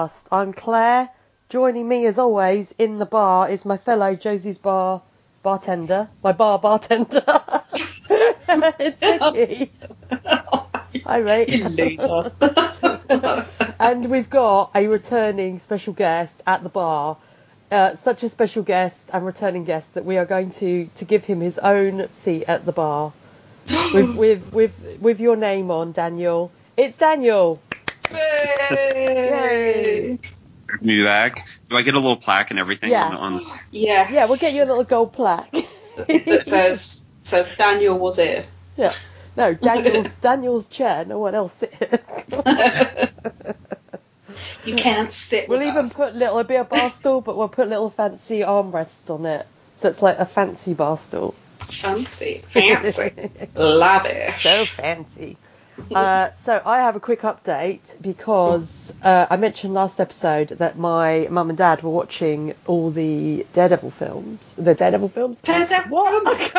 podcast. I'm Claire. Joining me, as always, in the bar is my fellow Josie's Bar bartender, my bar bartender. it's Vicky. Hi, mate. You loser. and we've got a returning special guest at the bar. Uh, such a special guest and returning guest that we are going to, to give him his own seat at the bar with, with with with your name on, Daniel. It's Daniel. Yay! me back. Do I get a little plaque and everything Yeah. on, on Yes. Yeah, we'll get you a little gold plaque. that says says Daniel was here. yeah. No, Daniel's Daniel's chair. No one else sit here. You can't sit. We'll with even us. put little. It'll be a bar stool, but we'll put little fancy armrests on it, so it's like a fancy bar stool. fancy, fancy, lavish. so fancy. Uh, so I have a quick update because uh, I mentioned last episode that my mum and dad were watching all the Daredevil films. The Daredevil films. Daredevil What?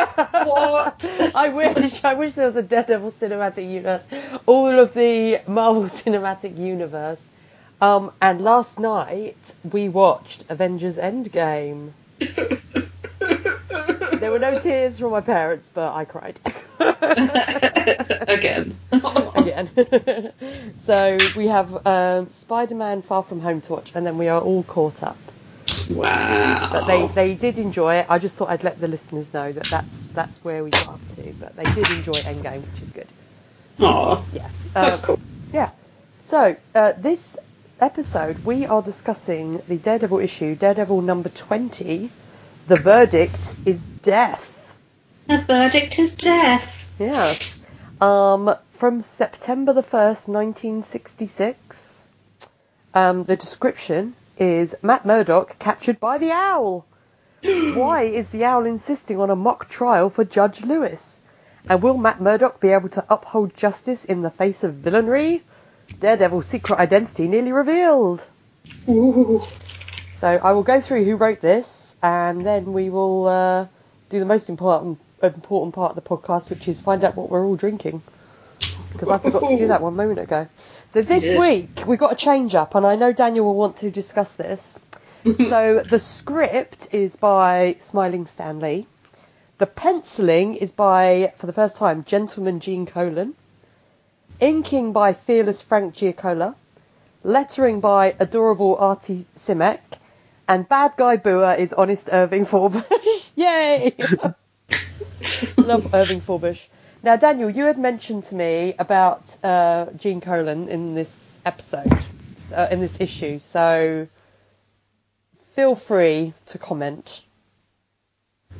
What? I wish. I wish there was a Daredevil cinematic universe. All of the Marvel cinematic universe. Um, and last night we watched Avengers Endgame. There were no tears from my parents, but I cried. Again. again. so we have um, Spider-Man: Far From Home to watch, and then we are all caught up. Wow. But they, they did enjoy it. I just thought I'd let the listeners know that that's that's where we got up to. But they did enjoy Endgame, which is good. Aw, Yeah. that's Um, cool. Yeah. So uh, this episode we are discussing the Daredevil issue, Daredevil number twenty. The verdict is death. The verdict is death. Yes. Um, from September the 1st, 1966. Um, the description is Matt Murdock captured by the owl. Why is the owl insisting on a mock trial for Judge Lewis? And will Matt Murdock be able to uphold justice in the face of villainy? Daredevil's secret identity nearly revealed. Ooh. So I will go through who wrote this, and then we will uh, do the most important important part of the podcast, which is find out what we're all drinking. Because I forgot to do that one moment ago. So this did. week we got a change up, and I know Daniel will want to discuss this. so the script is by Smiling Stan Lee. The penciling is by, for the first time, Gentleman Gene Colan. Inking by Fearless Frank Giacoia. Lettering by Adorable Artie Simek. And Bad Guy Booer is Honest Irving Forbush. Yay! Love Irving Forbush. Now, Daniel, you had mentioned to me about uh, Gene Colan in this episode, uh, in this issue, so feel free to comment.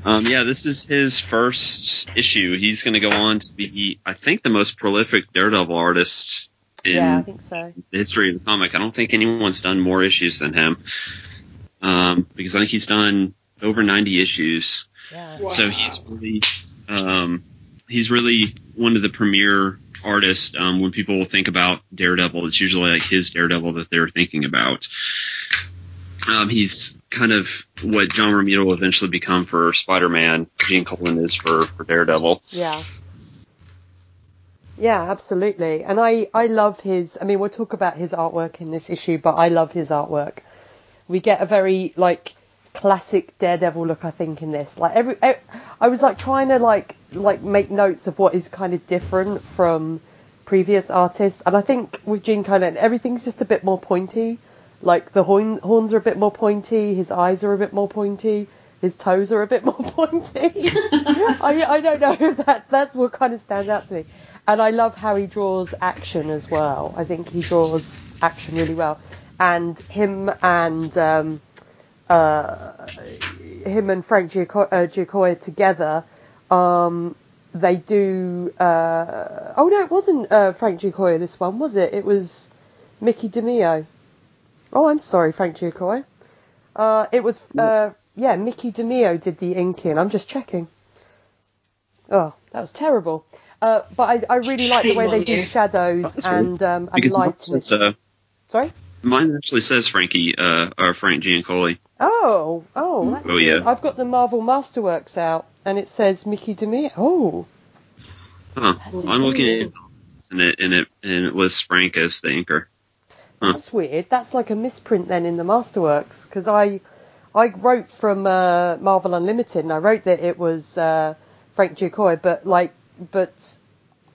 Um, yeah, this is his first issue. He's going to go on to be, I think, the most prolific Daredevil artist in yeah, I think so. the history of the comic. I don't think anyone's done more issues than him, um, because I think he's done over 90 issues. Yeah. Wow. So he's really, um, he's really one of the premier artists. Um, when people think about Daredevil, it's usually like his Daredevil that they're thinking about. Um, he's kind of what John Romita will eventually become for Spider-Man. Gene Colan is for, for Daredevil. Yeah. Yeah, absolutely. And I, I love his, I mean, we'll talk about his artwork in this issue, but I love his artwork. We get a very, like, classic Daredevil look, I think, in this. Like, every, I, was, like, trying to, like, like, make notes of what is kind of different from previous artists. And I think with Gene Colan, everything's just a bit more pointy. Like, the horn, horns are a bit more pointy, his eyes are a bit more pointy, his toes are a bit more pointy. I, I don't know if that's, that's what kind of stands out to me. And I love how he draws action as well. I think he draws action really well. And him and um, uh, him and Frank Giaco- uh, Giacoia together, um, they do. Uh, oh no, it wasn't uh, Frank Giacoia. This one was it? It was Mickey Demeo. Oh, I'm sorry, Frank Giacoia. Uh, it was uh, yeah, Mickey Demeo did the inking. I'm just checking. Oh, that was terrible. Uh, but I, I really like the way they do shadows and um, and Because mine light. in says, this. uh, Sorry. Mine actually says Frankie, uh, or Frank Giacoia. Oh, oh, that's Oh, good. yeah. I've got the Marvel Masterworks out, and it says Mickey Demeo. Oh, Huh. I'm looking at it, and it and it and it lists Frank as the anchor. Huh. That's weird. That's like a misprint then in the Masterworks because I I wrote from uh, Marvel Unlimited and I wrote that it was uh, Frank Giacoy, but like but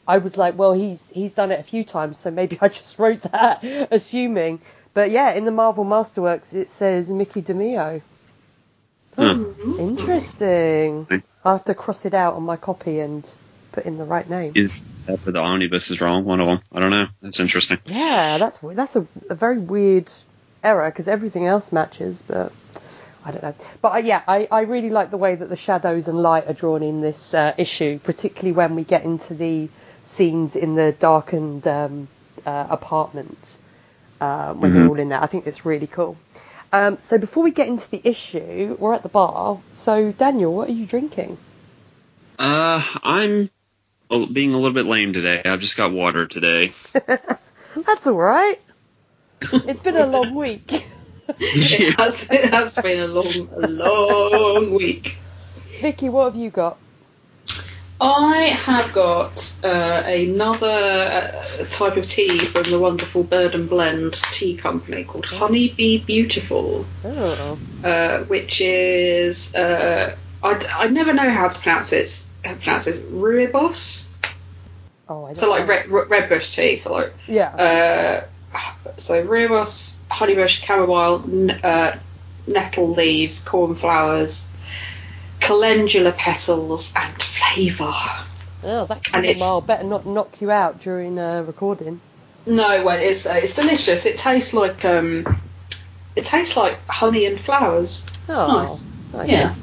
I was like, well, he's he's done it a few times, so maybe I just wrote that assuming. But yeah, in the Marvel Masterworks it says Mickey Demeo. Huh. Interesting. Okay. I'll have to cross it out on my copy and put in the right name. Is that for the omnibus is wrong? One of them. I don't know. That's interesting. Yeah, that's that's a, a very weird error because everything else matches, but I don't know. But uh, yeah, I, I really like the way that the shadows and light are drawn in this uh, issue, particularly when we get into the scenes in the darkened um, uh, apartment uh, when they're Mhm. all in there. I think it's really cool. Um, so before we get into the issue, we're at the bar. So Daniel, what are you drinking? Uh, I'm being a little bit lame today. I've just got water today. That's all right. It's been a long week. It has, it has been a long, a long week. Vicky, what have you got? I have got uh, another uh, type of tea from the wonderful Bird and Blend Tea Company called Honey Bee Beautiful, Oh. uh, which is uh, I, I never know how to pronounce it. How to pronounce this rooibos. Oh, I So like red, red bush tea. So like Yeah. uh, so rooibos, honeybush, chamomile, n- uh, nettle leaves, cornflowers, calendula petals, and flavour. oh, that and chamomile it's- better not knock you out during uh, recording. No, well, it's uh, it's delicious. It tastes like um, it tastes like honey and flowers. It's Oh, nice. nice. Yeah.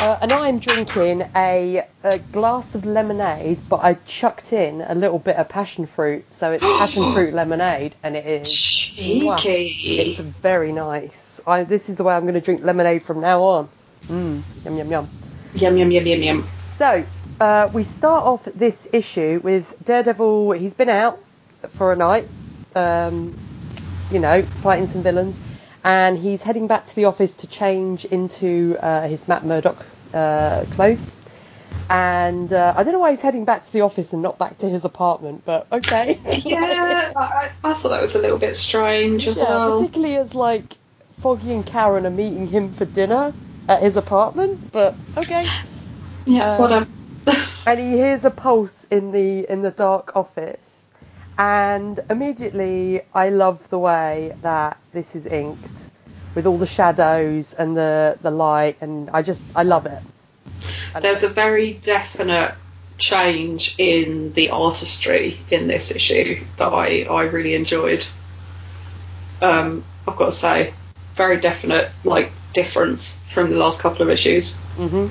Uh, and I'm drinking a, a glass of lemonade, but I chucked in a little bit of passion fruit, so it's passion fruit lemonade, and it is Cheeky. it's very nice. I, this is the way I'm going to drink lemonade from now on. Mmm, yum yum yum. Yum yum yum yum yum. So, uh, we start off this issue with Daredevil. He's been out for a night, um, you know, fighting some villains, and he's heading back to the office to change into uh, his Matt Murdock uh, clothes. And uh, I don't know why he's heading back to the office and not back to his apartment, but okay. Yeah, I, I I thought that was a little bit strange as yeah, well. particularly as like Foggy and Karen are meeting him for dinner at his apartment, but okay. Yeah, Um, whatever. and he hears a pulse in the in the dark office and immediately I love the way that this is inked with all the shadows and the the light and I just I love it. I There's a love very definite change in the artistry in this issue that I, I really enjoyed. Um, I've got to say, very definite like difference from the last couple of issues. it. Mhm.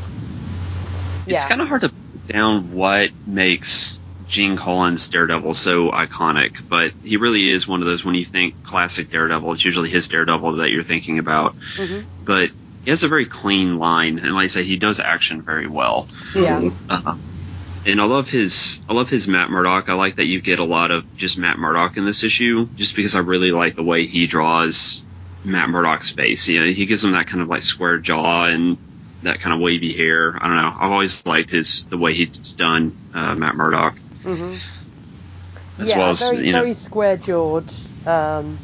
Yeah. It's kind of hard to put down what makes Gene Colan's Daredevil so iconic, but he really is one of those when you think classic Daredevil, it's usually his Daredevil that you're thinking about. Mhm. But he has a very clean line, and like I say, he does action very well. Yeah. Uh, and I love his I love his Matt Murdock. I like that you get a lot of just Matt Murdock in this issue, just because I really like the way he draws Matt Murdock's face. You know, he gives him that kind of like square jaw and that kind of wavy hair. I don't know. I've always liked his the way he's done uh, Matt Murdock. Mhm. As yeah, well as, very you know- very square jawed. Um,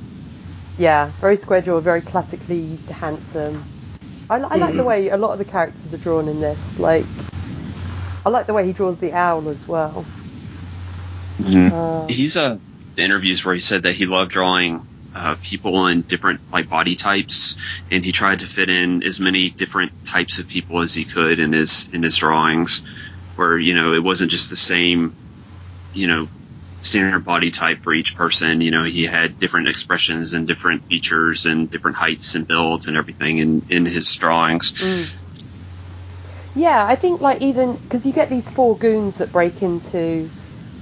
yeah, very square jawed, very classically handsome. I, I like the Mhm. way a lot of the characters are drawn in this. Like, I like the way he draws the owl as well. Uh, He's uh, the interviews where he said that he loved drawing uh, people in different like body types, and he tried to fit in as many different types of people as he could in his in his drawings, where you know it wasn't just the same, you know, standard body type for each person. You know, he had different expressions and different features and different heights and builds and everything in in his drawings. Mm. Yeah, I think like even because you get these four goons that break into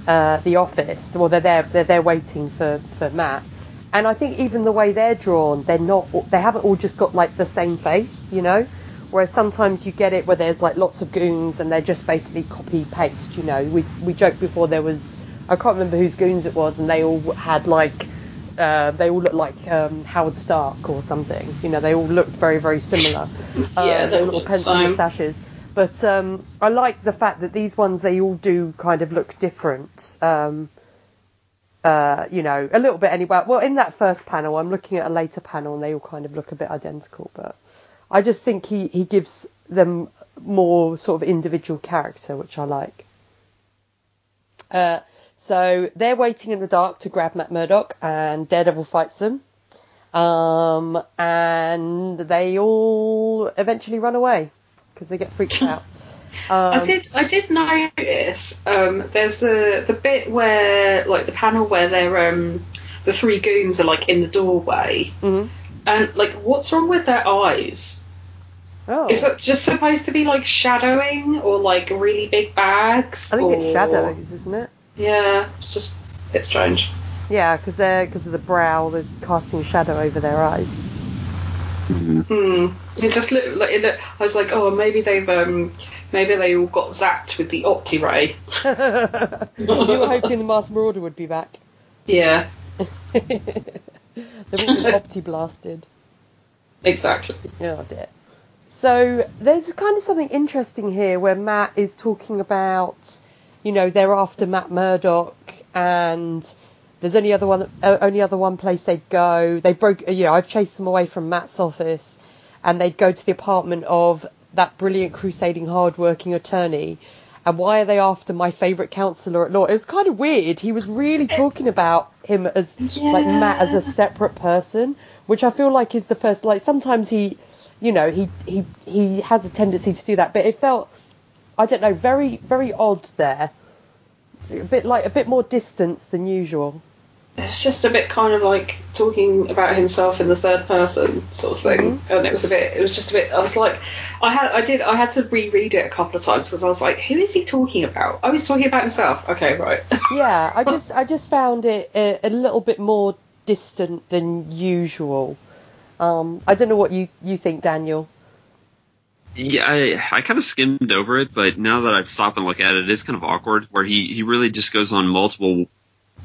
uh, the office, well they're there, they're there waiting for for Matt, and I think even the way they're drawn, they're not, they haven't all just got like the same face, you know. Whereas sometimes you get it where there's like lots of goons and they're just basically copy paste, you know. We we joked before there was, I can't remember whose goons it was, and they all had like. Uh, they all looked like um, Howard Stark or something. You know, they all looked very, very similar. Uh, Yeah, they all pencil same. moustaches. But um, I like the fact that these ones they all do kind of look different. Um, uh, you know, a little bit anyway. Well, in that first panel, I'm looking at a later panel, and they all kind of look a bit identical. But I just think he he gives them more sort of individual character, which I like. Uh, so they're waiting in the dark to grab Matt Murdock, and Daredevil fights them. Um, and they all eventually run away because they get freaked out. Um, I did. I did notice. Um, there's the the bit where, like, the panel where they're um, the three goons are like in the doorway, mhm. and like, what's wrong with their eyes? Oh, Is that just supposed to be like shadowing or like really big bags? I think it's or- shadows, isn't it? Yeah, it's just a bit strange. Yeah, because they're because of the brow, there's casting a shadow over their eyes. Mhm. Hmm. It just looked like it. Looked, I was like, oh, maybe they've um, maybe they all got zapped with the Opti Ray. you were hoping the Masked Marauder would be back. Yeah, They've all been opti blasted. exactly. Oh dear. So there's kind of something interesting here where Matt is talking about, you know, they're after Matt Murdock and there's only other one, uh, only other one place they'd go. They broke, you know, I've chased them away from Matt's office and they'd go to the apartment of that brilliant crusading hardworking attorney. And why are they after my favourite counsellor at law? It was kind of weird. He was really talking about him as like Matt as a separate person, which I feel like is the first. Like sometimes he, you know, he he he has a tendency to do that, but it felt, I don't know, very very odd there. A bit like a bit more distance than usual. It's just a bit kind of like talking about himself in the third person sort of thing, and it was a bit. It was just a bit. I was like, I had, I did, I had to reread it a couple of times because I was like, who is he talking about? Oh, he's talking about himself. Okay, right. Yeah, I just I just found it a, a little bit more distant than usual. Um, I don't know what you you think, Daniel. Yeah, I, I kind of skimmed over it, but now that I've stopped and looked at it, it is kind of awkward. Where he he really just goes on multiple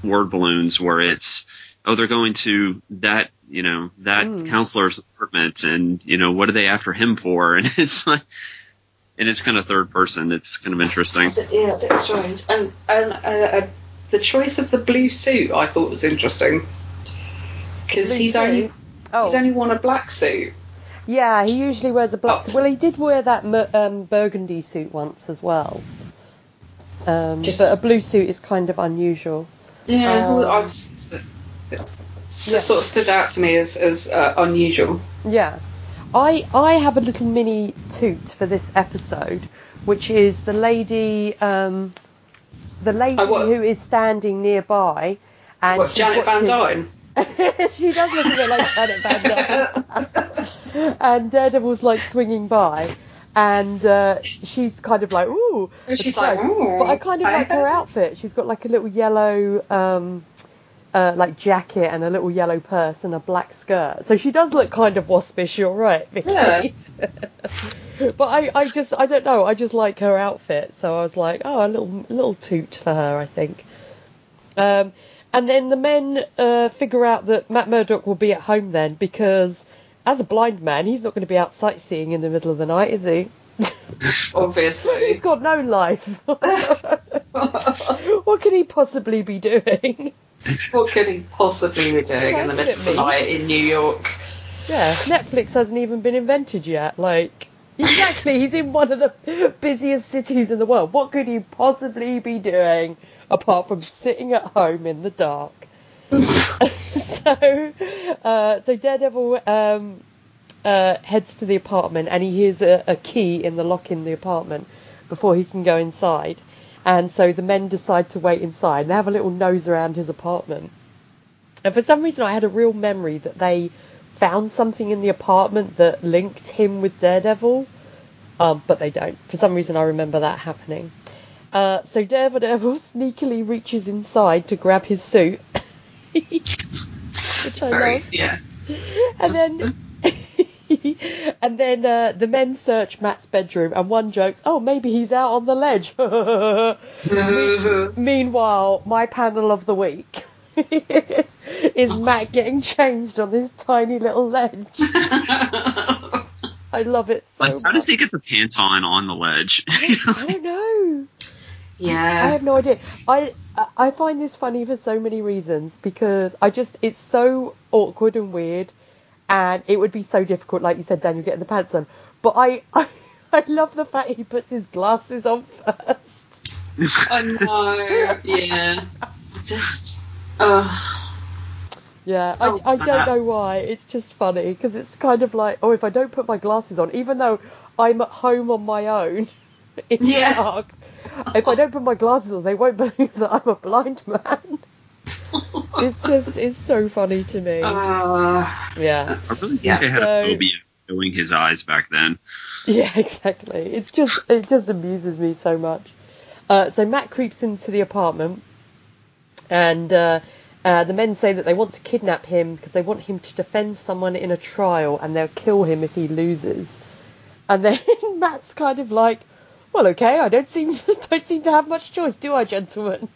word balloons, where it's oh they're going to that you know that Mm. counselor's apartment, and you know what are they after him for? And it's like, and it's kind of third person. It's kind of interesting. yeah, a bit strange. And and uh, uh, the choice of the blue suit I thought was interesting because he's suit? only Oh, he's only worn a black suit. yeah, he usually wears a black. Oh. Well, he did wear that um, burgundy suit once as well. Um, Just- but a blue suit is kind of unusual. Yeah, Um, I just, it Yeah. sort of stood out to me as as uh, unusual. Yeah. I I have a little mini toot for this episode, which is the lady um the lady Oh, who is standing nearby and What Janet Van Dyne? she does look a bit like Janet Van Dyne. and Daredevil's like swinging by and uh, she's kind of like ooh And she's like, "Ooh, but I kind of like her outfit she's got like a little yellow um uh, like jacket and a little yellow purse and a black skirt. So she does look kind of waspish. You're right, Vicky. Yeah. but I, I just, I don't know. I just like her outfit. So I was like, oh, a little, little toot for her, I think. Um, and then the men uh, figure out that Matt Murdock will be at home then because, as a blind man, he's not going to be out sightseeing in the middle of the night, is he? Obviously. He's got no life. what could he possibly be doing? what could he possibly be doing in the middle of the night in New York? Yeah, Netflix hasn't even been invented yet. Like, exactly, he's in one of the busiest cities in the world. What could he possibly be doing apart from sitting at home in the dark? so, uh, so Daredevil um, uh, heads to the apartment and he hears a, a key in the lock in the apartment before he can go inside. And so the men decide to wait inside and they have a little nose around his apartment. And for some reason, I had a real memory that they found something in the apartment that linked him with Daredevil, um, but they don't. For some reason, I remember that happening. Uh, so Daredevil sneakily reaches inside to grab his suit, which I Very, love. yeah. and then. and then uh, the men search Matt's bedroom, and one jokes, "Oh, maybe he's out on the ledge." Meanwhile, my panel of the week is Matt getting changed on this tiny little ledge. I love it so Like, how does he get the pants on on the ledge? I don't know. I have no idea. I I find this funny for so many reasons because I just it's so awkward and weird, and it would be so difficult, like you said, Daniel, getting the pants on. But I I, I love the fact he puts his glasses on first. I know. Yeah. Just. Uh, Yeah, I, Oh, I don't know why. It's just funny because it's kind of like, oh, if I don't put my glasses on, even though I'm at home on my own in the Yeah. dark, if I don't put my glasses on, they won't believe that I'm a blind man. It's just, it's so funny to me. uh, Yeah, I really think Yeah. they had So- a phobia of showing his eyes back then. yeah, exactly. It's just, it just amuses me so much. Uh, so Matt creeps into the apartment, and uh, uh, the men say that they want to kidnap him because they want him to defend someone in a trial, and they'll kill him if he loses. And then Matt's kind of like, "Well, okay, I don't seem don't seem to have much choice, do I, gentlemen?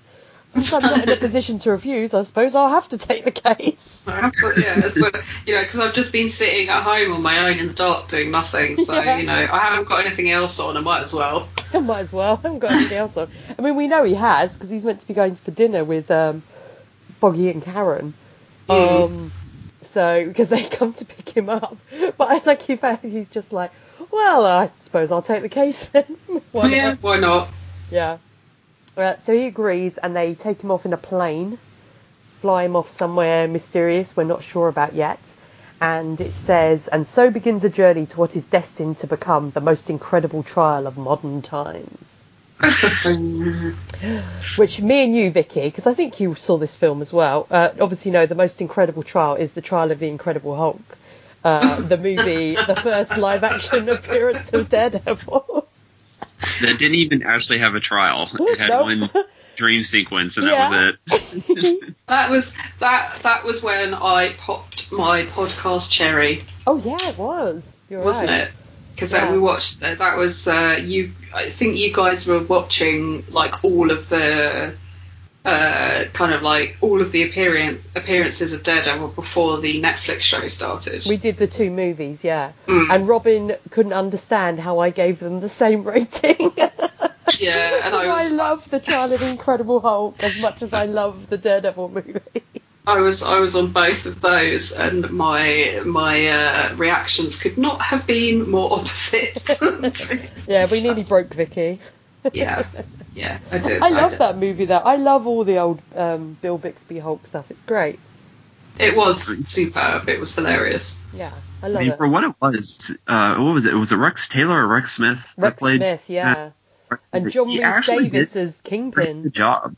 Since I'm not in a position to refuse, I suppose I'll have to take the case." I have to- yeah, so, you know, because I've just been sitting at home on my own in the dark doing nothing. So, Yeah. you know, I haven't got anything else on. I might as well. I Might as well. I haven't got anything else on. I mean, we know he has because he's meant to be going for dinner with um, Foggy and Karen. Mm. Um, so because they come to pick him up, but I like he he's just like, well, I suppose I'll take the case then. Why not? yeah, why not? Yeah. Uh, so he agrees, and they take him off in a plane, fly him off somewhere mysterious we're not sure about yet. And it says, and so begins a journey to what is destined to become the most incredible trial of modern times. Which me and you, Vicky, because I think you saw this film as well, uh, obviously know the most incredible trial is the trial of the Incredible Hulk. Uh, the movie, the first live action appearance of Daredevil. That didn't even actually have a trial. It had Nope. one dream sequence, and Yeah. that was it. That was that. That was when I popped my podcast cherry, Oh yeah, it was. You're wasn't right. it? Because Yeah. we watched. That that was uh, you. I think you guys were watching like all of the. Uh, kind of like all of the appearance appearances of Daredevil before the Netflix show started. We did the two movies, yeah. Mm. And Robin couldn't understand how I gave them the same rating. yeah, and I was I love the Trial of Incredible Hulk as much as I love the Daredevil movie. I was I was on both of those, and my my uh, reactions could not have been more opposite. yeah, we nearly broke Vicky. Yeah, yeah, I did. I love did. that movie though. I love all the old um, Bill Bixby Hulk stuff. It's great. It was superb. It was hilarious. Yeah, I I love mean, it. for what it was, uh, what was it? Was it Rex Taylor or Rex Smith that Rex played? Smith, yeah. Rex And Smith? John He Rhys actually Davis did as Kingpin. good job.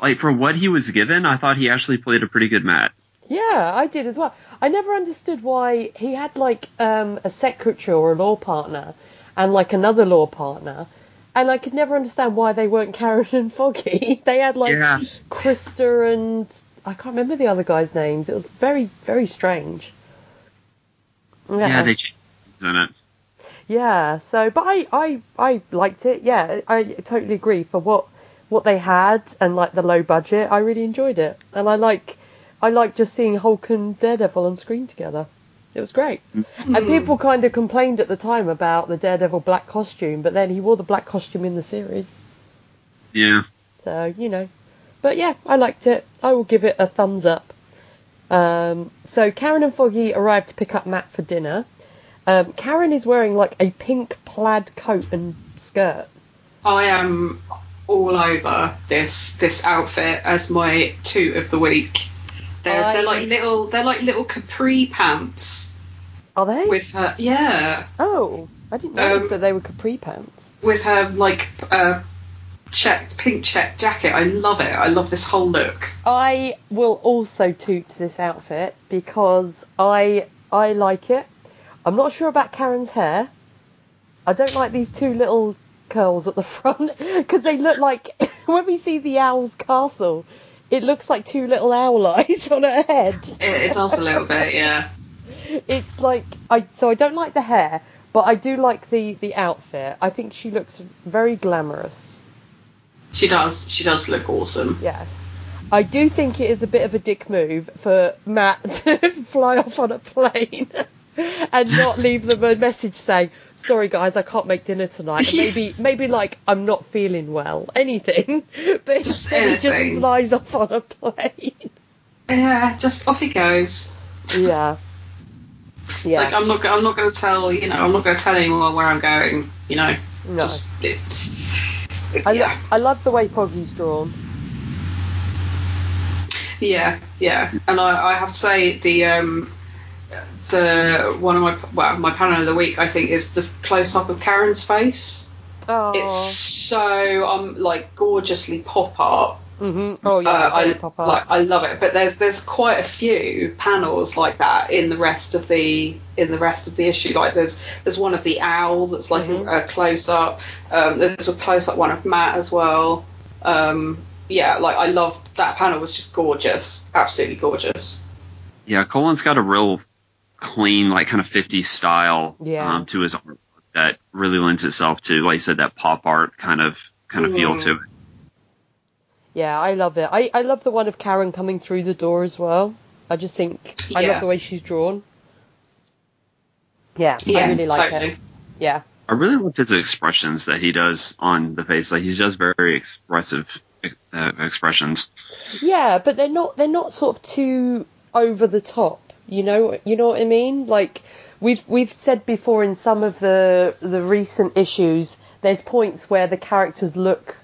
Like for what he was given, I thought he actually played a pretty good Matt. Yeah, I did as well. I never understood why he had like um, a secretary or a law partner and like another law partner, and I could never understand why they weren't Karen and Foggy. they had like Yeah. Krista and I can't remember the other guys' names. It was very very strange. Yeah, Yeah, they changed it. yeah. So, but I I I liked it. Yeah, I totally agree. For what what they had and like the low budget, I really enjoyed it, and I like I like just seeing Hulk and Daredevil on screen together. It was great. And people kind of complained at the time about the Daredevil black costume, but then he wore the black costume in the series. Yeah. So, you know. But yeah, I liked it. I will give it a thumbs up. Um, so Karen and Foggy arrive to pick up Matt for dinner. Um, Karen is wearing like a pink plaid coat and skirt. I am all over this this outfit as my two of the week. They're I- they're like little they're like little capri pants Are they? with her yeah oh, I didn't notice Um, that they were capri pants. with her like uh, checked pink check jacket. I love it. I love this whole look. I will also toot this outfit because I I like it. I'm not sure about Karen's hair. I don't like these two little curls at the front because they look like when we see the owl's castle, it looks like two little owl eyes on her head. It, it does a little bit, yeah. It's like I so I don't like the hair, but I do like the the outfit. I think she looks very glamorous. She does. She does look awesome. Yes. I do think it is a bit of a dick move for Matt to fly off on a plane and not leave them a message saying, "Sorry guys, I can't make dinner tonight." Maybe maybe like I'm not feeling well, anything. But Just just flies off on a plane. Yeah, just off he goes. yeah. Yeah. Like I'm not, I'm not going to tell, you know, I'm not going to tell anyone where I'm going. You know, No. just it, I, yeah, I love the way Foggy's drawn. yeah, yeah. And I, I have to say the um, the one of my well, my panel of the week I think is the close up of Karen's face. Oh. It's so um like gorgeously pop art. hmm Oh yeah. uh, I pop art. like I love it, but there's there's quite a few panels like that in the rest of the in the rest of the issue. Like there's there's one of the owls that's like Mhm. a, a close up. Um, there's a close up one of Matt as well. Um, yeah, like I love that panel was just gorgeous, absolutely gorgeous. Yeah, Colan's got a real clean, like kind of 50s style Yeah. um, to his art that really lends itself to, like you said, that pop art kind of kind of feel Mm. to it. Yeah, I love it. I, I love the one of Karen coming through the door as well. I just think I love the way she's drawn. Yeah, Yeah, I really like totally. it. Yeah. I really love his expressions that he does on the face. Like he's just very expressive uh, expressions. Yeah, but they're not they're not sort of too over the top. You know you know what I mean? Like we've we've said before in some of the the recent issues, there's points where the characters look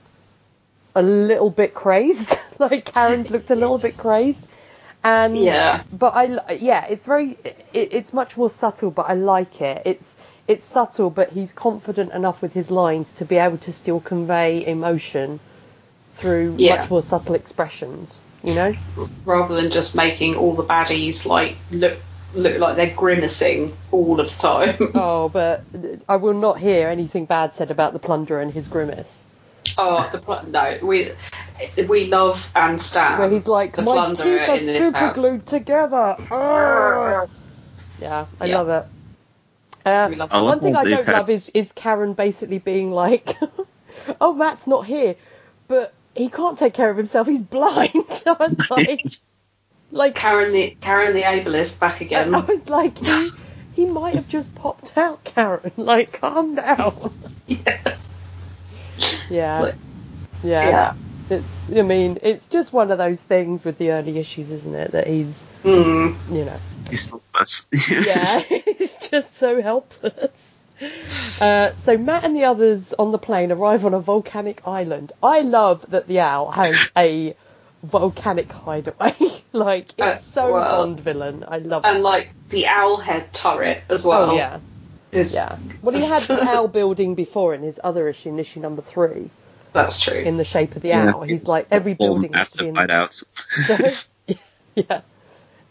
a little bit crazed. like Karen's looked a little bit crazed. And Yeah. but I yeah, it's very it, it's much more subtle, but I like it. It's it's subtle, but he's confident enough with his lines to be able to still convey emotion through Yeah. much more subtle expressions. You know? Rather than just making all the baddies like look look like they're grimacing all of the time. Oh, but I will not hear anything bad said about the plunderer and his grimace. Oh, the pl- no, we we love and stand. Where he's like, the my plunderer teeth are in this super house." glued together. Arrgh." Yeah, I Yeah. love it. Uh, love I one thing I don't love is, is Karen basically being like, oh, Matt's not here, but he can't take care of himself. He's blind. I was like, like Karen the Karen the ableist back again. I was like, he, he might have just popped out, Karen. Like, calm down. yeah. Yeah, Like, yeah. yeah. It's, I mean, it's just one of those things with the early issues, isn't it? That he's, Mm. you know, He's still us. yeah, he's just so helpless. Uh, so Matt and the others on the plane arrive on a volcanic island. I love that the owl has a volcanic hideaway. like it's Uh, so well- Bond villain. I love it. And like the owl head turret as well. oh yeah, Is, yeah. Well, he had the owl building before in his other issue, in issue number three, That's true. in the shape of the Yeah, owl. He's like every building has to be massive in, hideouts. So, yeah,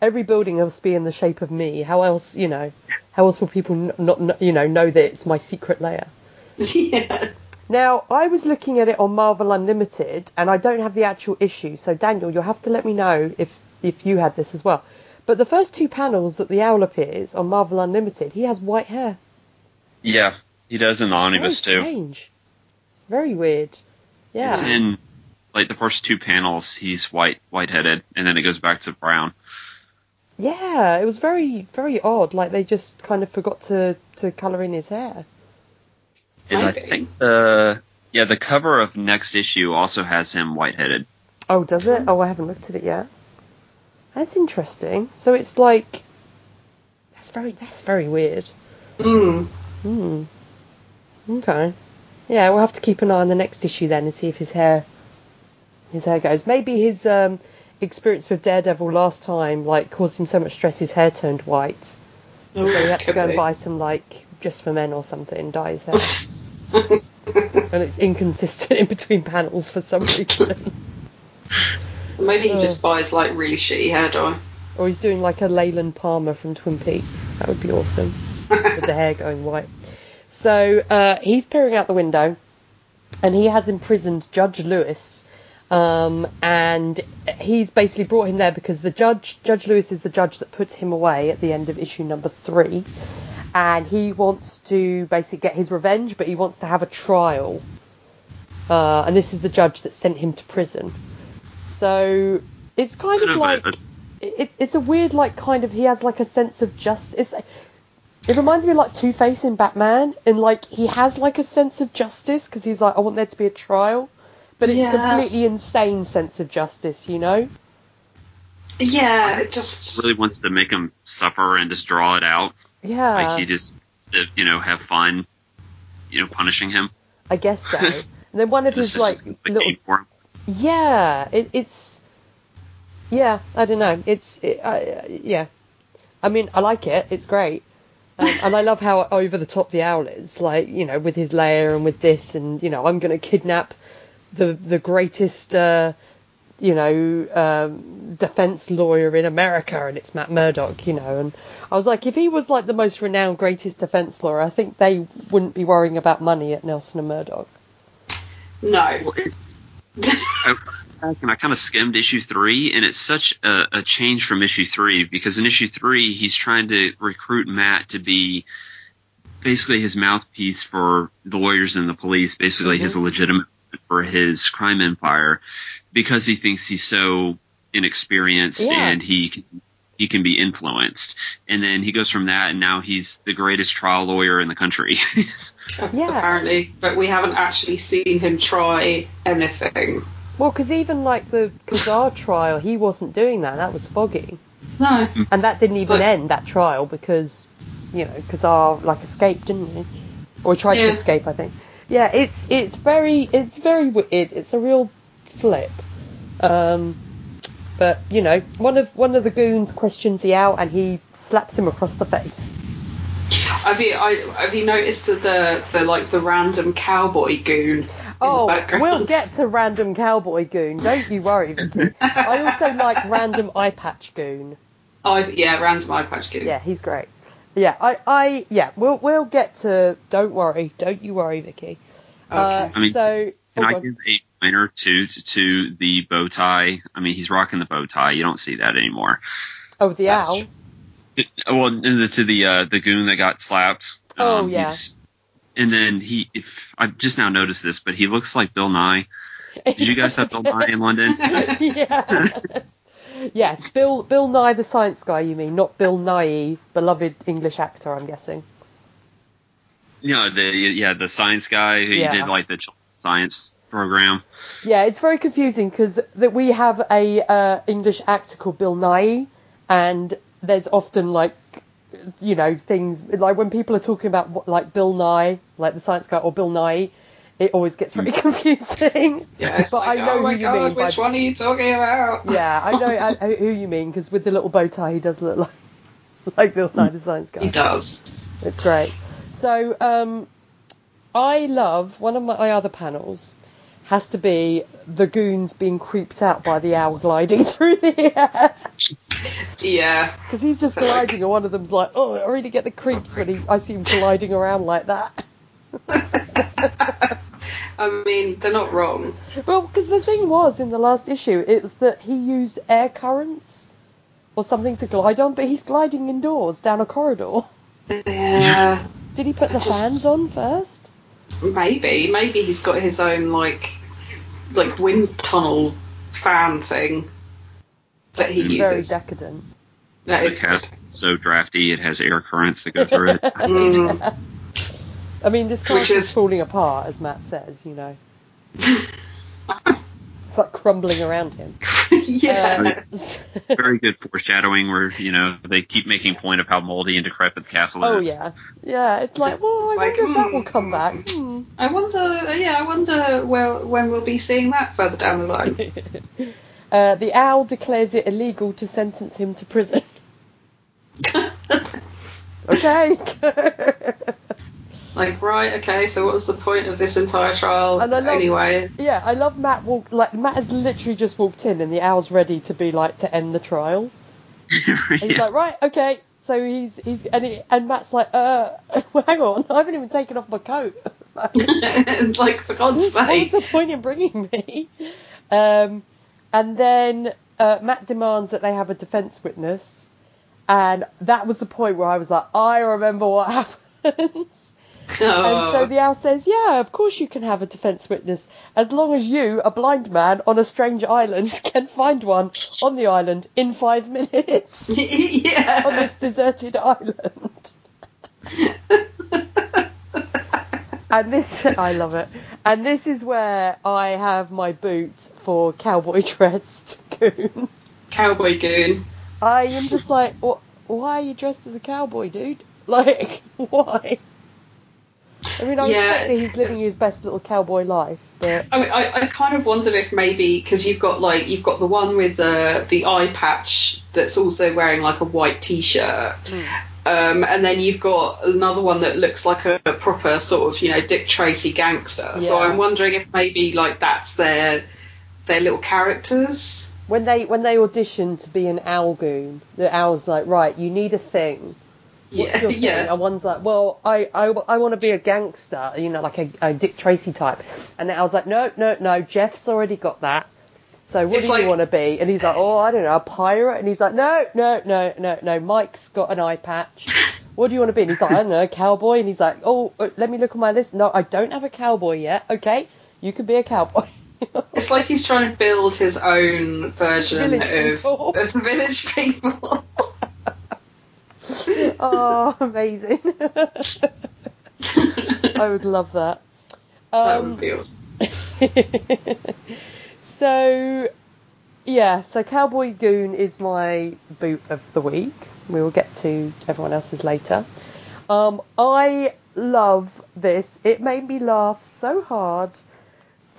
every building must be in the shape of me. How else, you know, how else will people n- not, you know, know that it's my secret layer? yeah. Now, I was looking at it on Marvel Unlimited, and I don't have the actual issue. So, Daniel, you'll have to let me know if if you had this as well. But the first two panels that the owl appears on Marvel Unlimited, he has white hair. Yeah, he does in the omnibus Very too. strange. Very weird. It's Yeah. in like the first two panels, he's white, white-headed, and then it goes back to brown. Yeah, it was very, very odd. Like they just kind of forgot to, to colour in his hair. And I Maybe. think the yeah the cover of next issue also has him white-headed. Oh, does it? Oh, I haven't looked at it yet. That's interesting. So it's like that's very that's very weird. Mm. Hmm. Okay. Yeah, we'll have to keep an eye on the next issue then and see if his hair his hair goes. Maybe his um, experience with Daredevil last time like caused him so much stress his hair turned white. So he had to go and buy some like just for men or something and dye his hair. and it's inconsistent in between panels for some reason. Maybe he Oh. just buys like really shitty hair dye. Or he's doing like a Leland Palmer from Twin Peaks. That would be awesome. With the hair going white. So uh, he's peering out the window and he has imprisoned Judge Lewis. Um, and he's basically brought him there because the judge, Judge Lewis is the judge that puts him away at the end of issue number three. And he wants to basically get his revenge, but he wants to have a trial. Uh, and this is the judge that sent him to prison. So it's kind of like it, it's a weird like kind of he has like a sense of justice. It reminds me of like Two Face in Batman, and like he has like a sense of justice because he's like, I want there to be a trial, but it's Yeah. completely insane sense of justice, you know? Yeah, it just Really wants to make him suffer and just draw it out. Yeah, Like he just, you know, have fun, you know, punishing him. I guess so. and then one of his like little game for him. Yeah, it, it's yeah. I don't know. It's it, uh, yeah. I mean, I like it. It's great, um, and I love how over the top the owl is. Like you know, with his lair and with this, and you know, I'm going to kidnap the the greatest. Uh, you know, um, defense lawyer in America, and it's Matt Murdock, you know, and I was like, if he was like the most renowned, greatest defense lawyer, I think they wouldn't be worrying about money at Nelson and Murdock. no. I, and I kind of skimmed issue three, and it's such a, a change from issue three because in issue three he's trying to recruit Matt to be basically his mouthpiece for the lawyers and the police, basically his legitimate for his crime empire, because he thinks he's so inexperienced Yeah. and he can, he can be influenced. And then he goes from that, and now he's the greatest trial lawyer in the country. Yeah. Apparently, but we haven't actually seen him try anything. Well, because even like the Ka-Zar trial, he wasn't doing that. That was foggy, No. and that didn't even But- end that trial because you know Ka-Zar like escaped, didn't he? Or he tried to escape, I think. Yeah, it's it's very it's very weird. It's a real flip. Um, but you know, one of one of the goons questions the owl, and he slaps him across the face. Have you I, have you noticed that the the like the random cowboy goon Oh, we'll get to random cowboy goon. Don't you worry, Vicky. I also like random eye patch goon. I, yeah, random eye patch goon. Yeah, he's great. Yeah, I, I, yeah, we'll, we'll get to. Don't worry, don't you worry, Vicky. Uh, Okay. I mean, so, Can I give a minor to, to to the bow tie? I mean, he's rocking the bow tie. You don't see that anymore. oh, the That's owl. well, the, to the uh, the goon that got slapped. Oh, um, yeah. And then he, if, I just now noticed this, but he looks like Bill Nye. Did you guys have Bill Nye in London? yeah. yes, Bill, Bill Nye, the science guy. You mean not Bill Nighy, beloved English actor? I'm guessing. Yeah, the yeah the science guy who Yeah. did like the science program. Yeah, it's very confusing because that we have a uh, English actor called Bill Nighy, and there's often like, you know, things like when people are talking about like Bill Nye, like the science guy, or Bill Nighy, it always gets very confusing. Yeah, but like, I know oh my who you god, mean. by- which one are you talking about? Yeah, I know uh, who you mean because with the little bow tie, he does look like like Bill Nye, the science guy. He does. It's great. So, um, I love one of my other panels has to be the goons being creeped out by the owl gliding through the air Yeah. because he's just gliding, and one of them's like, "Oh, I really get the creeps when he, I see him gliding around like that." I mean, they're not wrong. Well, because the thing was in the last issue, it was that he used air currents or something to glide on, but he's gliding indoors down a corridor. Yeah. Did he put the Just- fans on first? Maybe. Maybe he's got his own like like wind tunnel fan thing that he Very uses. decadent. That The is cast so drafty; it has air currents that go through it. Mm. I mean, this cast is is- falling apart, as Matt says. You know, it's like crumbling around him. yeah. Uh, Very good foreshadowing, where you know they keep making point of how moldy and decrepit the castle oh is. Oh yeah, yeah. It's like, well, It's I like, wonder if that will hmm. come back. Hmm. I wonder. Yeah, I wonder. Well, when we'll be seeing that further down the line. Uh, the owl declares it illegal to sentence him to prison. okay. Like, right, okay. So, what was the point of this entire trial And I love- anyway? yeah, I love Matt. Walk like Matt has literally just walked in, and the owl's ready to be like to end the trial. And he's like, right, okay. So he's he's and he, and Matt's like, uh, hang on, I haven't even taken off my coat. like, for God's sake, what's the point in bringing me? Um, and then uh, Matt demands that they have a defence witness, and that was the point where I was like, I remember what happens. And so Oh. the owl says, Yeah, of course you can have a defence witness, as long as you, a blind man on a strange island, can find one on the island in five minutes yeah. on this deserted island. and this, I love it. And this is where I have my boot for cowboy dressed goon. Cowboy goon. I am just like. Why are you dressed as a cowboy, dude? Like, why? I mean, I Yeah, respect that he's living it's- his best little cowboy life, but I mean, I, I kind of wondered if maybe because you've got like you've got the one with the the eye patch that's also wearing like a white t-shirt, um, and then you've got another one that looks like a, a proper sort of you know Dick Tracy gangster. So I'm wondering if maybe like that's their their little characters. when they when they audition to be an owl goon, the owl's like, right, you need a thing. What's Yeah, yeah. And one's like, well, I, I, I want to be a gangster, you know, like a, a Dick Tracy type. And I was like, no, no, no, Jeff's already got that. So what It's do like- you want to be? And he's like, oh, I don't know, a pirate. And he's like, no, no, no, no, no. Mike's got an eye patch. What do you want to be? And he's like, I don't know, a cowboy. And he's like, oh, uh, let me look at my list. No, I don't have a cowboy yet. Okay, you can be a cowboy. It's like he's trying to build his own version of, of the village people. oh, amazing. I would love that. that Um, would be awesome. so, yeah, so Cowboy Goon is my boot of the week. We will get to everyone else's later. Um, I love this. It made me laugh so hard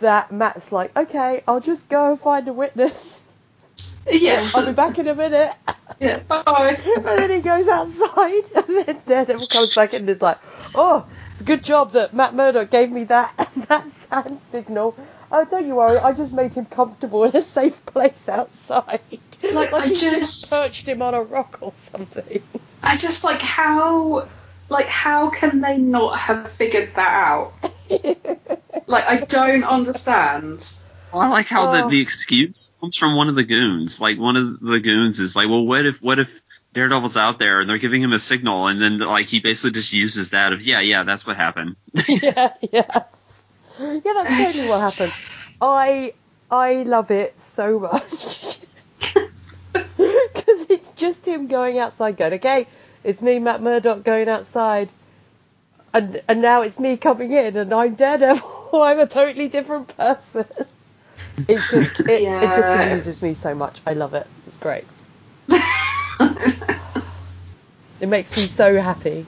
that Matt's like, okay, I'll just go and find a witness. Yeah. I'll be back in a minute. Yeah. Bye. And then he goes outside, and then Daredevil comes back in and is like, "Oh, it's a good job that Matt Murdock gave me that that hand signal. Oh, don't you worry, I just made him comfortable in a safe place outside. Like, I he just- perched him on a rock or something. I just like how like how can they not have figured that out? Like I don't understand. Well, I like how Oh. the, the excuse comes from one of the goons. Like one of the goons is like, well, what if what if Daredevil's out there and they're giving him a signal, and then like he basically just uses that of yeah, yeah, that's what happened. yeah, yeah, yeah. That's I totally what happened. I I love it so much because it's just him going outside, going, okay, it's me, Matt Murdock, going outside, and and now it's me coming in, and I'm Daredevil. I'm a totally different person. It's just it, it just amuses me so much. I love it. It's great. It makes me so happy.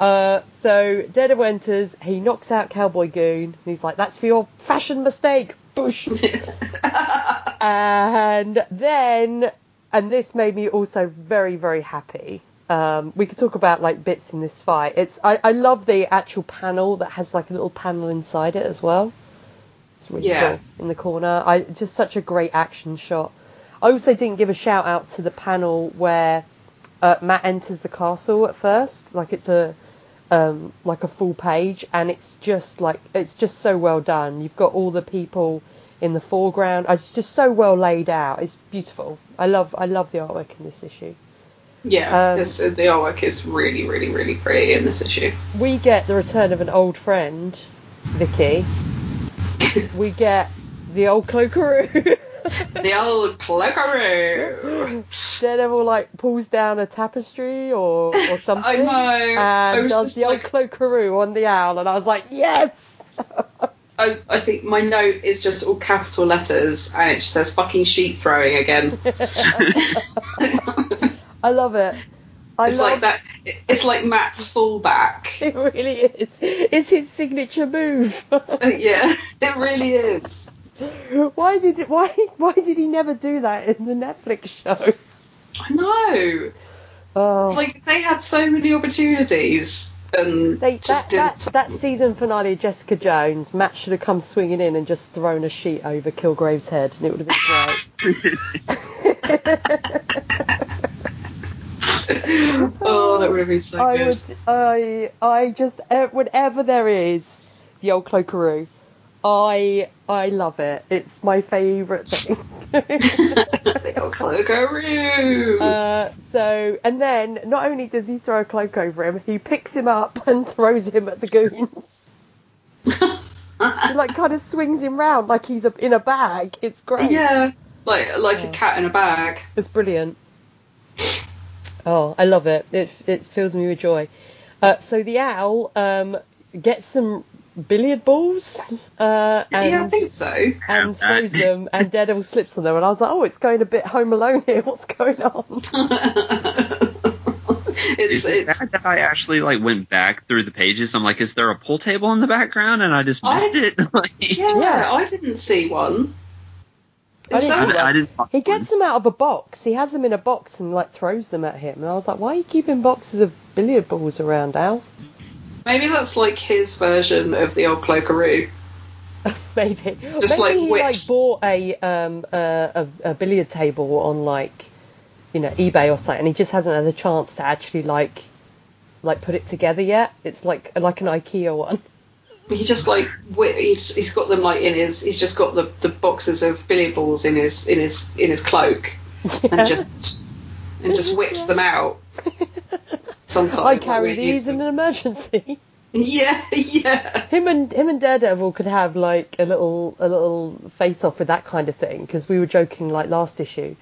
Uh, so Daredevil enters, he knocks out Cowboy Goon, and he's like, "That's for your fashion mistake, Bush." and then, and this made me also very, very happy. Um, we could talk about like bits in this fight. It's I, I love the actual panel that has like a little panel inside it as well. It's really Yeah. cool in the corner. I just such a great action shot. I also didn't give a shout out to the panel where uh, Matt enters the castle at first, like it's a um, like a full page, and it's just like it's just so well done. You've got all the people in the foreground. It's just so well laid out. It's beautiful. I love I love the artwork in this issue. Yeah, Um, it's, the artwork is really, really, really pretty in this issue. We get the return of an old friend, Vicky. We get the old cloakaroo. The old cloakaroo. Daredevil like pulls down a tapestry or or something. I know. I And was does the old like, cloakaroo on the owl, and I was like, yes. I, I think my note is just all capital letters, and it just says fucking sheep throwing again. I love it. I it's love like that. It's like Matt's fullback. It really is. It's his signature move. Uh, yeah, it really is. why did it, why why did he never do that in the Netflix show? I know. Oh, Like they had so many opportunities, and they, just that, didn't. that that season finale Jessica Jones, Matt should have come swinging in and just thrown a sheet over Kilgrave's head, and it would have been great. oh, that would have been so I good. would, I, I just, whenever there is the old cloakaroo, I, I love it. It's my favourite thing. the old cloakaroo. uh, so, and then not only does he throw a cloak over him, he picks him up and throws him at the goons. he like kind of swings him round like he's a, in a bag. It's great. yeah, like like Yeah. a cat in a bag. It's brilliant. Oh, I love it. It it fills me with joy. Uh, so the owl um, gets some billiard balls uh, and, yeah, I think so. and throws them, and Daredevil slips on them. And I was like, oh, it's going a bit Home Alone here. What's going on? it's Is it's that I actually like went back through the pages? I'm like, is there a pool table in the background? And I just missed I- it. like, yeah, Yeah. I didn't see one. I didn't that- I, I didn't. He gets them out of a box. He has them in a box and like throws them at him. And I was like, why are you keeping boxes of billiard balls around, Al? Maybe that's like his version of the old cloakaroo. Maybe. Just, Maybe like, he like bought a um a, a, a billiard table on like you know eBay or something, and he just hasn't had a chance to actually like like put it together yet. It's like like an IKEA one. He just like he's, he's got them like in his he's just got the, the boxes of billiard balls in his in his in his cloak and just and just whips them out. Sometimes I carry these in an emergency. Yeah, yeah. him and him and Daredevil could have like a little a little face off with that kind of thing because we were joking like last issue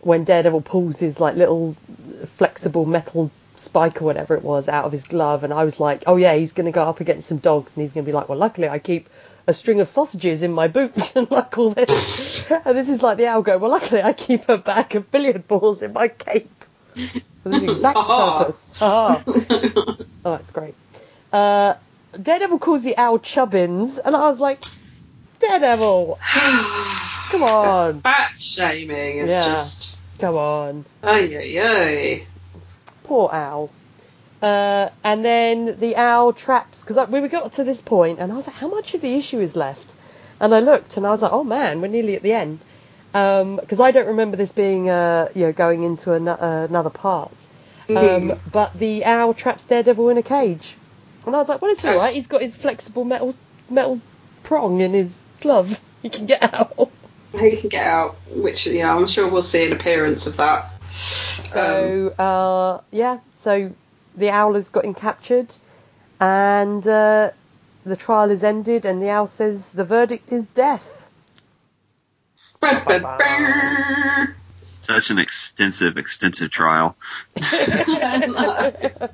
when Daredevil pulls his like little flexible metal spike or whatever it was out of his glove and I was like oh yeah he's going to go up against some dogs and he's going to be like well luckily I keep a string of sausages in my boot and like all this and this is like the owl going well luckily I keep a bag of billiard balls in my cape for this exact Ah. purpose Ah. Oh, that's great. Uh, Daredevil calls the owl Chubbins, and I was like, Daredevil, come on, Fat shaming is Yeah. just come on, ay ay ay. Poor owl. Uh, and then the owl traps because we got to this point, and I was like, how much of the issue is left? And I looked, and I was like, oh man, we're nearly at the end. Because I don't remember this being, uh, you know, going into an- uh, another part. Um, Mm. but the owl traps Daredevil in a cage, and I was like, well, it's all right. He's got his flexible metal metal prong in his glove. He can get out. He can get out, which yeah, I'm sure we'll see an appearance of that. So uh, yeah, so the owl has gotten captured, and uh, the trial is ended, and the owl says the verdict is death. Um, Such an extensive, extensive trial.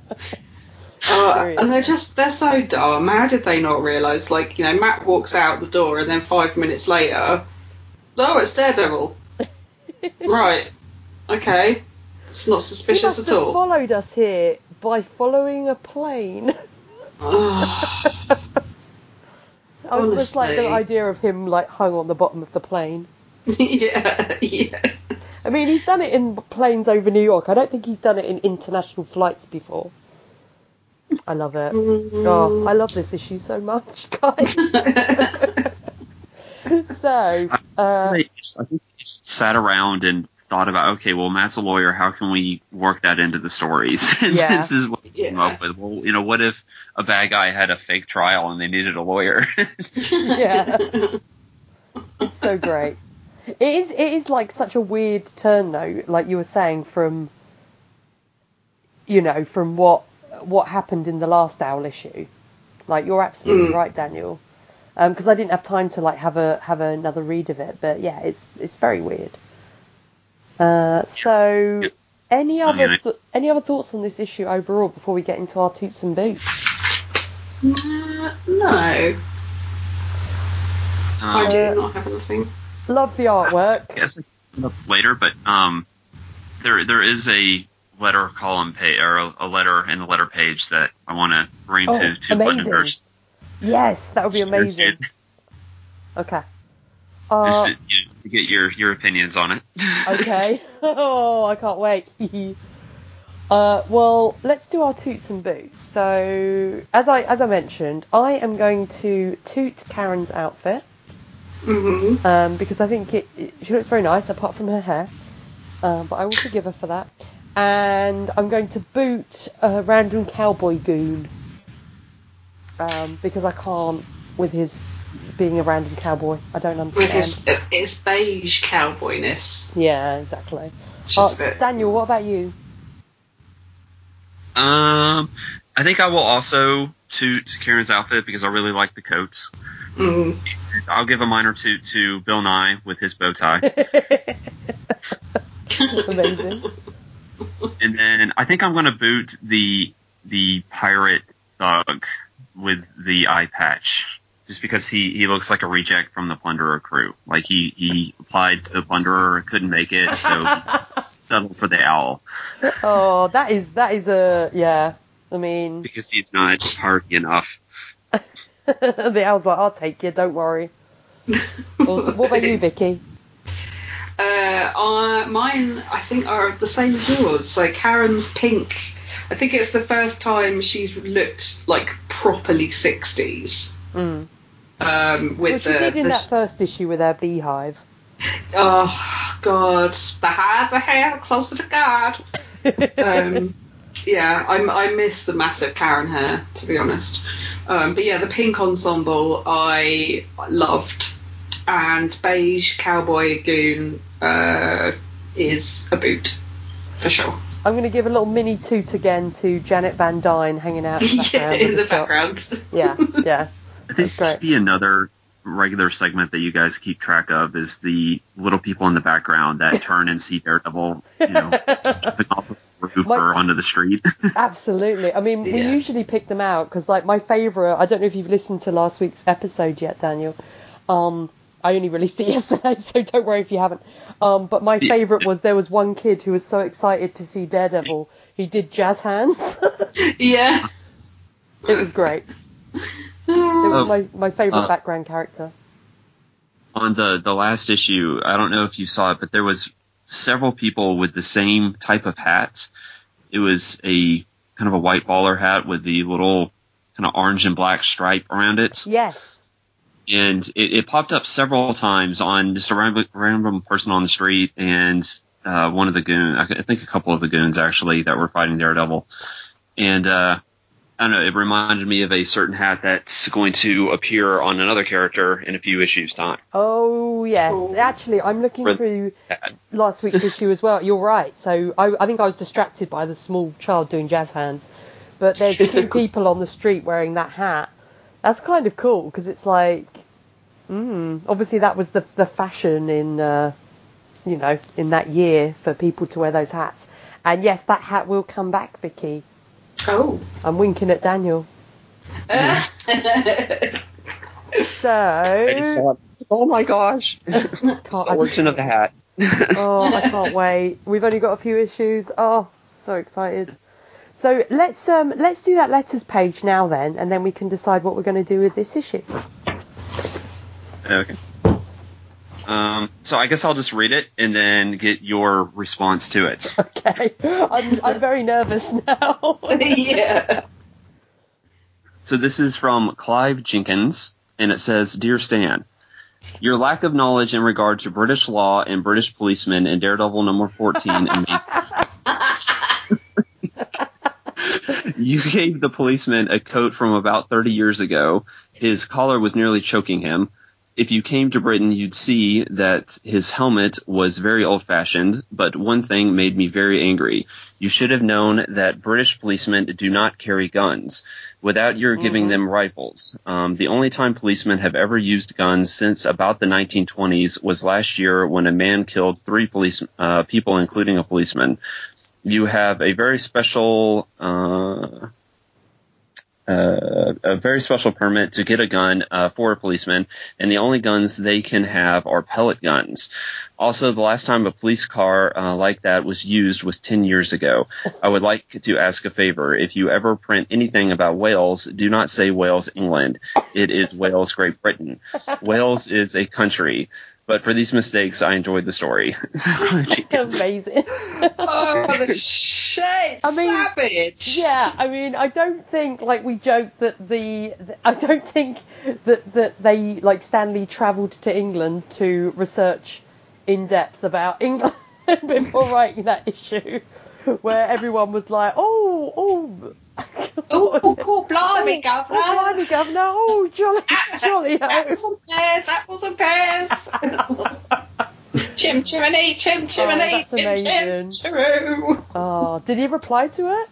Uh, and they're just they're so dumb. How did they not realise? Like you know, Matt walks out the door, and then five minutes later, oh, it's Daredevil. right. Okay. It's not He suspicious must at have all. followed us here by following a plane. Ugh. I was just like the Honestly. idea of him like hung on the bottom of the plane. yeah, yeah. I mean, he's done it in planes over New York. I don't think he's done it in international flights before. I love it. Oh, I love this issue so much, guys. so, uh, I think he sat around and thought about, okay, well, Matt's a lawyer. How can we work that into the stories? And Yeah. this is what he came up with. Well, you know, what if a bad guy had a fake trial and they needed a lawyer? yeah, it's so great. It is. It is like such a weird turn, though. Like you were saying, from you know, from what what happened in the last Owl issue. Like you're absolutely Mm. right, Daniel. Because I didn't have time to like have a have another read of it, but yeah, it's it's very weird. Uh, so, Yeah. any other th- any other thoughts on this issue overall before we get into our toots and boots? Uh, no, I Um, do not have anything. Love the artwork. I guess it's up later, but um, there there is a letter column page or a, a letter in the letter page that I want to bring Oh, to to amazing. Yes, that would be amazing. Just, Okay. just Uh, to, you know, to get your your opinions on it. okay. oh, I can't wait. uh, well, let's do our toots and boots. So, as I as I mentioned, I am going to toot Karen's outfit hmm um, because I think it, it she looks very nice apart from her hair. Um, but I will forgive her for that. And I'm going to boot a random cowboy goon um, because I can't with his being a random cowboy. I don't understand. It's, his his beige cowboyness, Yeah, exactly. which is a bit. Daniel, what about you? Um, I think I will also to to Karen's outfit because I really like the coat. Mm. I'll give a minor toot to Bill Nye with his bow tie, Amazing. and then I think I'm going to boot the the pirate thug with the eye patch, just because he, he looks like a reject from the Plunderer crew. Like he, he applied to the Plunderer, couldn't make it, so settled for the owl oh, that is that is a yeah. I mean, because he's not hardy enough. the owl's like, I'll take you. Don't worry. What about you, Vicky? Uh, uh, mine, I think, are the same as yours. So Karen's pink. I think it's the first time she's looked like properly 60s. Mm. Um, with Well, she the, did in the- that first issue with her beehive. oh God, the higher the hair, the closer to God. um, yeah, I'm, I miss the massive Karen hair, to be honest. Um, but yeah, the pink ensemble I loved, and beige cowboy goon uh, is a boot for sure. I'm going to give a little mini toot again to Janet Van Dyne hanging out in the yeah, in of the background. Yeah, yeah. I think That's there should be another regular segment that you guys keep track of is the little people in the background that turn and see Daredevil, you know, jumping off the roof My- or onto the street. Absolutely. I mean, we usually pick them out because, like, my favourite. I don't know if you've listened to last week's episode yet, Daniel. Um, I only released it yesterday, so don't worry if you haven't. Um, but my Yeah. favourite was there was one kid who was so excited to see Daredevil, he did jazz hands. yeah. it was great. It Oh. was my my favourite Uh, background character. on the the last issue, I don't know if you saw it, but there was several people with the same type of hat. It was a kind of a white baller hat with the little kind of orange and black stripe around it, Yes. and it, it popped up several times on just a random, random person on the street and uh, one of the goons. I think a couple of the goons actually that were fighting Daredevil, and uh, I don't know. It reminded me of a certain hat that's going to appear on another character in a few issues time. Oh yes. Cool. Actually, I'm looking Really through bad. last week's issue as well. You're right. So I, I think I was distracted by the small child doing jazz hands, but there's two people on the street wearing that hat. That's kind of cool because it's like, mm, obviously that was the the fashion in, uh, you know, in that year for people to wear those hats. And yes, that hat will come back, Vicky. Oh. I'm winking at Daniel. So I just saw it. Oh my gosh! Can't- the origin of the hat. Oh, I can't wait. We've only got a few issues. Oh, so excited. So let's um let's do that letters page now then, and then we can decide what we're going to do with this issue. Okay. Um, so I guess I'll just read it and then get your response to it. Okay, I'm I'm very nervous now. yeah. So this is from Clive Jenkins, and it says, "Dear Stan." Your lack of knowledge in regard to British law and British policemen in Daredevil number 14 amazes You gave the policeman a coat from about 30 years ago. His collar was nearly choking him. If you came to Britain, you'd see that his helmet was very old fashioned, but one thing made me very angry. You should have known that British policemen do not carry guns without your giving Mhm. them rifles. Um, the only time policemen have ever used guns since about the 1920s was last year when a man killed three police uh, people, including a policeman. You have a very special. Uh, uh, a very special permit to get a gun uh, for a policeman, and the only guns they can have are pellet guns. Also, the last time a police car uh, like that was used was 10 years ago. I would like to ask a favor. If you ever print anything about Wales, do not say Wales, England. It is Wales, Great Britain. Wales is a country. But for these mistakes, I enjoyed the story. Amazing. Oh, the shit! I mean, savage. Yeah, I mean, I don't think like we joked that the, the I don't think that that they like Stan Lee travelled to England to research in depth about England before writing that issue, where everyone was like, oh, oh. Oh, oh, oh, blimey, governor. Oh, blimey, governor. Oh, jolly, jolly. Apples and pears, apples and pears. Chim chimney, chim chimney, Oh, that's chim chim Oh, did he reply to it?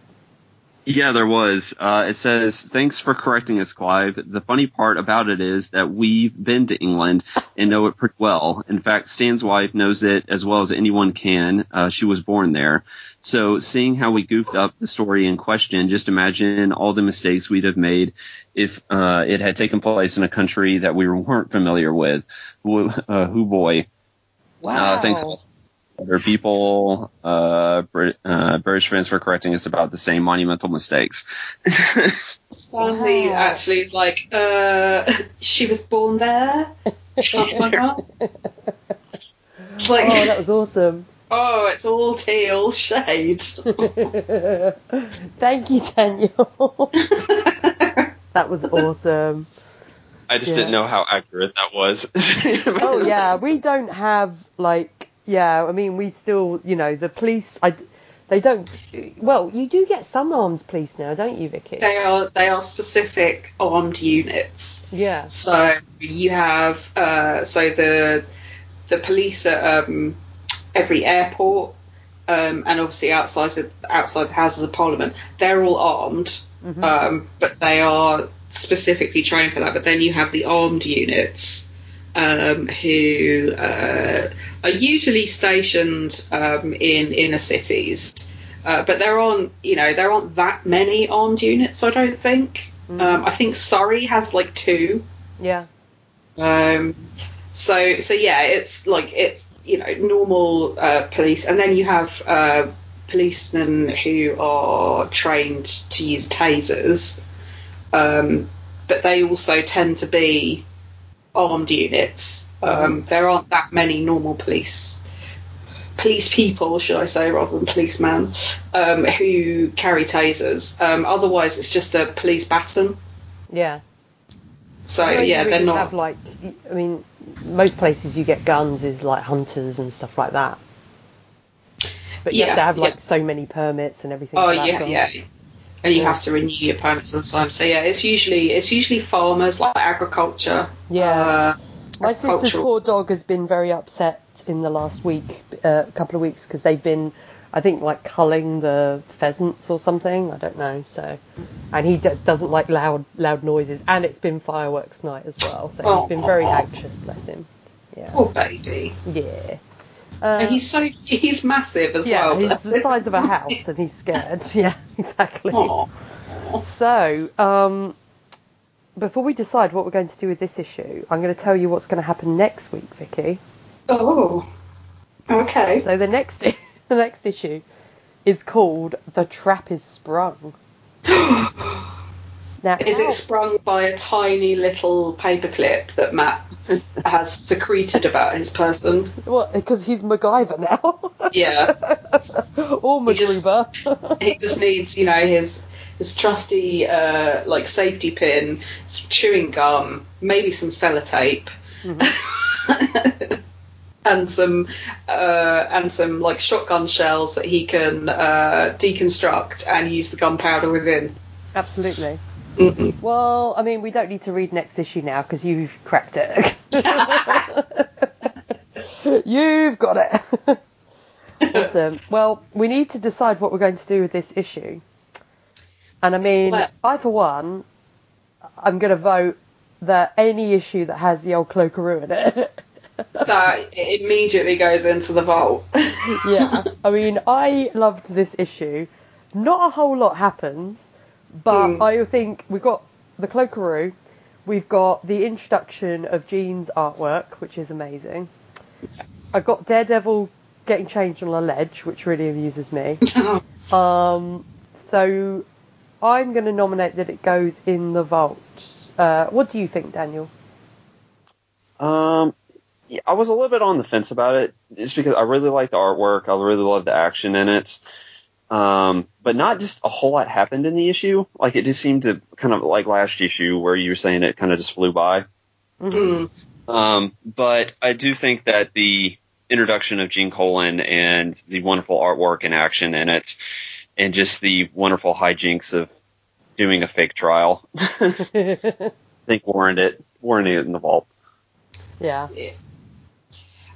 Yeah, there was. Uh, it says, "Thanks for correcting us, Clive. The funny part about it is that we've been to England and know it pretty well. In fact, Stan's wife knows it as well as anyone can. Uh, she was born there. So, seeing how we goofed up the story in question, just imagine all the mistakes we'd have made if uh, it had taken place in a country that we weren't familiar with. Who, uh, who boy? Wow. Uh, thanks other people, uh, Brit- uh, British fans for correcting us about the same monumental mistakes. Stan Lee Wow. actually is like, uh, she was born there. Like that. It's like, oh, that was awesome. oh, it's all teal shades. Thank you, Daniel. that was awesome. I just Yeah. didn't know how accurate that was. Oh yeah, we don't have like yeah. I mean, we still you know the police. I they don't. Well, you do get some armed police now, don't you, Vicky? they are they are specific armed units. Yeah. So you have uh, so the the police at um, every airport um, and obviously outside the, outside the Houses of Parliament, they're all armed, Mhm. um, but they are specifically trained for that. But then you have the armed units um, who uh, are usually stationed um, in inner cities. Uh, but there aren't, you know, there aren't that many armed units. I don't think. Mhm. Um, I think Surrey has like two. Yeah. Um, so so yeah, it's like it's you know normal uh, police, and then you have uh, policemen who are trained to use tasers, um, but they also tend to be armed units. Um, there aren't that many normal police police people, should I say, rather than policemen, um, who carry tasers. Um, otherwise, it's just a police baton. Yeah. So yeah, they're not. Have like, I mean, most places you get guns is like hunters and stuff like that. But you have Yeah, to have like yeah. so many permits and everything. Oh that yeah, yeah. And you Yeah. have to renew your permits time. So yeah, it's usually it's usually farmers like agriculture. Yeah. Uh, My sister's poor dog has been very upset in the last week, uh, a couple of weeks, because they've been, I think, like culling the pheasants or something. I don't know. So, and he d- doesn't like loud loud noises, and it's been fireworks night as well. So he's been very anxious. Bless him. Yeah. Poor baby. Yeah. Uh, and he's so he's massive as yeah, well. he's the size of a house, and he's scared. Yeah, exactly. Aw. So, um, before we decide what we're going to do with this issue, I'm going to tell you what's going to happen next week, Vicky. Oh. Okay. So the next the next issue is called "The Trap Is Sprung." Now, Is it sprung by a tiny little paperclip that Matt has secreted about his person? What? Because he's MacGyver now, Yeah. or He just- he just needs, you know, his his trusty uh, like safety pin, some chewing gum, maybe some sellotape, and some uh, and some like shotgun shells that he can uh, deconstruct and use the gunpowder within. Absolutely. Mhm. Well, I mean, we don't need to read next issue now because you've cracked it. you've got it. awesome. Well, we need to decide what we're going to do with this issue. And I mean, Well- I for one, I'm going to vote that any issue that has the old cloakaroo in it. That immediately goes into the vault. yeah. I mean, I loved this issue. Not a whole lot happens, but Hmm. I think we've got the cloakaroo, we've got the introduction of Gene's artwork, which is amazing. I got Daredevil getting changed on a ledge, which really amuses me. Um, so I'm going to nominate that it goes in the vault. Uh, what do you think, Daniel? Um, yeah, I was a little bit on the fence about it, just because I really like the artwork. I really love the action in it. Um, but not just a whole lot happened in the issue. Like it just seemed to kind of like last issue where you were saying it kind of just flew by. Mm. Um, but I do think that the introduction of Gene Colan and the wonderful artwork and action in it, and just the wonderful hijinks of doing a fake trial, I think warranted it, warranted it in the vault. yeah.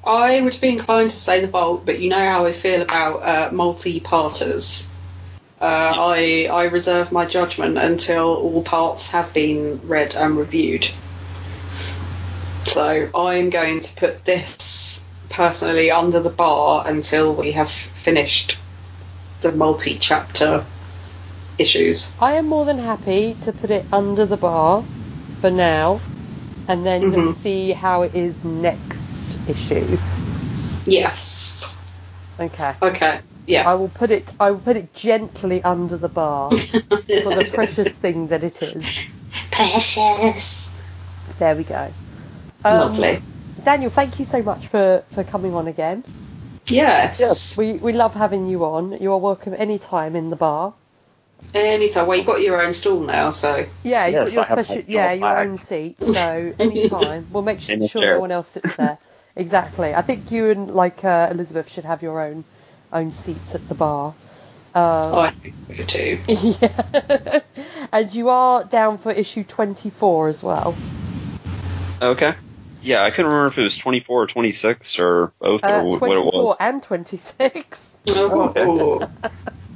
I would be inclined to say the vault, but you know how I feel about uh, multi-parters. Uh, I I reserve my judgment until all parts have been read and reviewed. So I'm going to put this personally under the bar until we have finished the multi-chapter issues. I am more than happy to put it under the bar for now, and then Mhm. see how it is next issue. Yes. Okay. Okay. Yeah. I will put it. I will put it gently under the bar for the precious thing that it is. Precious. There we go. Um, Lovely. Daniel, thank you so much for, for coming on again. Yes. Yes. We we love having you on. You are welcome anytime in the bar. Anytime. Well, you've got your own stool now, so. Yeah, you've Yes, got I have your my special. Yeah, your bag. own seat. So anytime, we'll make In the sure no one else sits there. Exactly. I think you and like uh, Elizabeth should have your own own seats at the bar. Um, I think so too. yeah. and you are down for issue 24 as well. Okay. Yeah, I couldn't remember if it was 24 or 26 or both or Uh, wh- what it 24 was. and 26. Oh,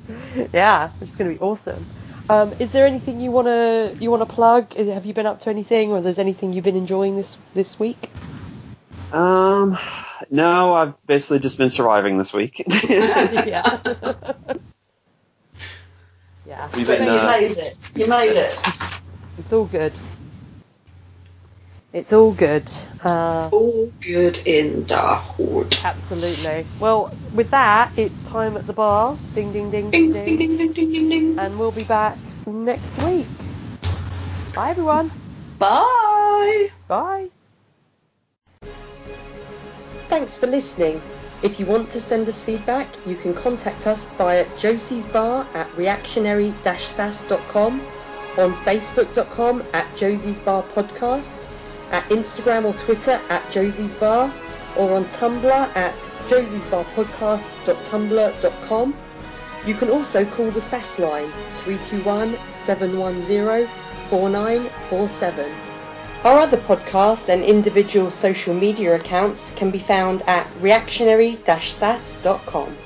yeah, which is going to be awesome. Um, is there anything you want to you want to plug? Have you been up to anything, or there's anything you've been enjoying this this week? Um, no, I've basically just been surviving this week. yeah. yeah. We've been, uh, made it. You made it. It's all good. It's all good. Uh, All good in the hood. absolutely. Well, with that, it's time at the bar. Ding, ding, ding, Ding, ding, ding, ding, ding, ding, ding, ding. And we'll be back next week. Bye, everyone. Bye. Bye. Thanks for listening. If you want to send us feedback, you can contact us via Josie's Bar at reactionary-sass.com, on facebook.com at Josie's Bar Podcast, at Instagram or Twitter at Josie's Bar, or on Tumblr at josiesbarpodcast.tumblr.com. You can also call the SAS line 321 710 4947. Our other podcasts and individual social media accounts can be found at reactionary-sass.com.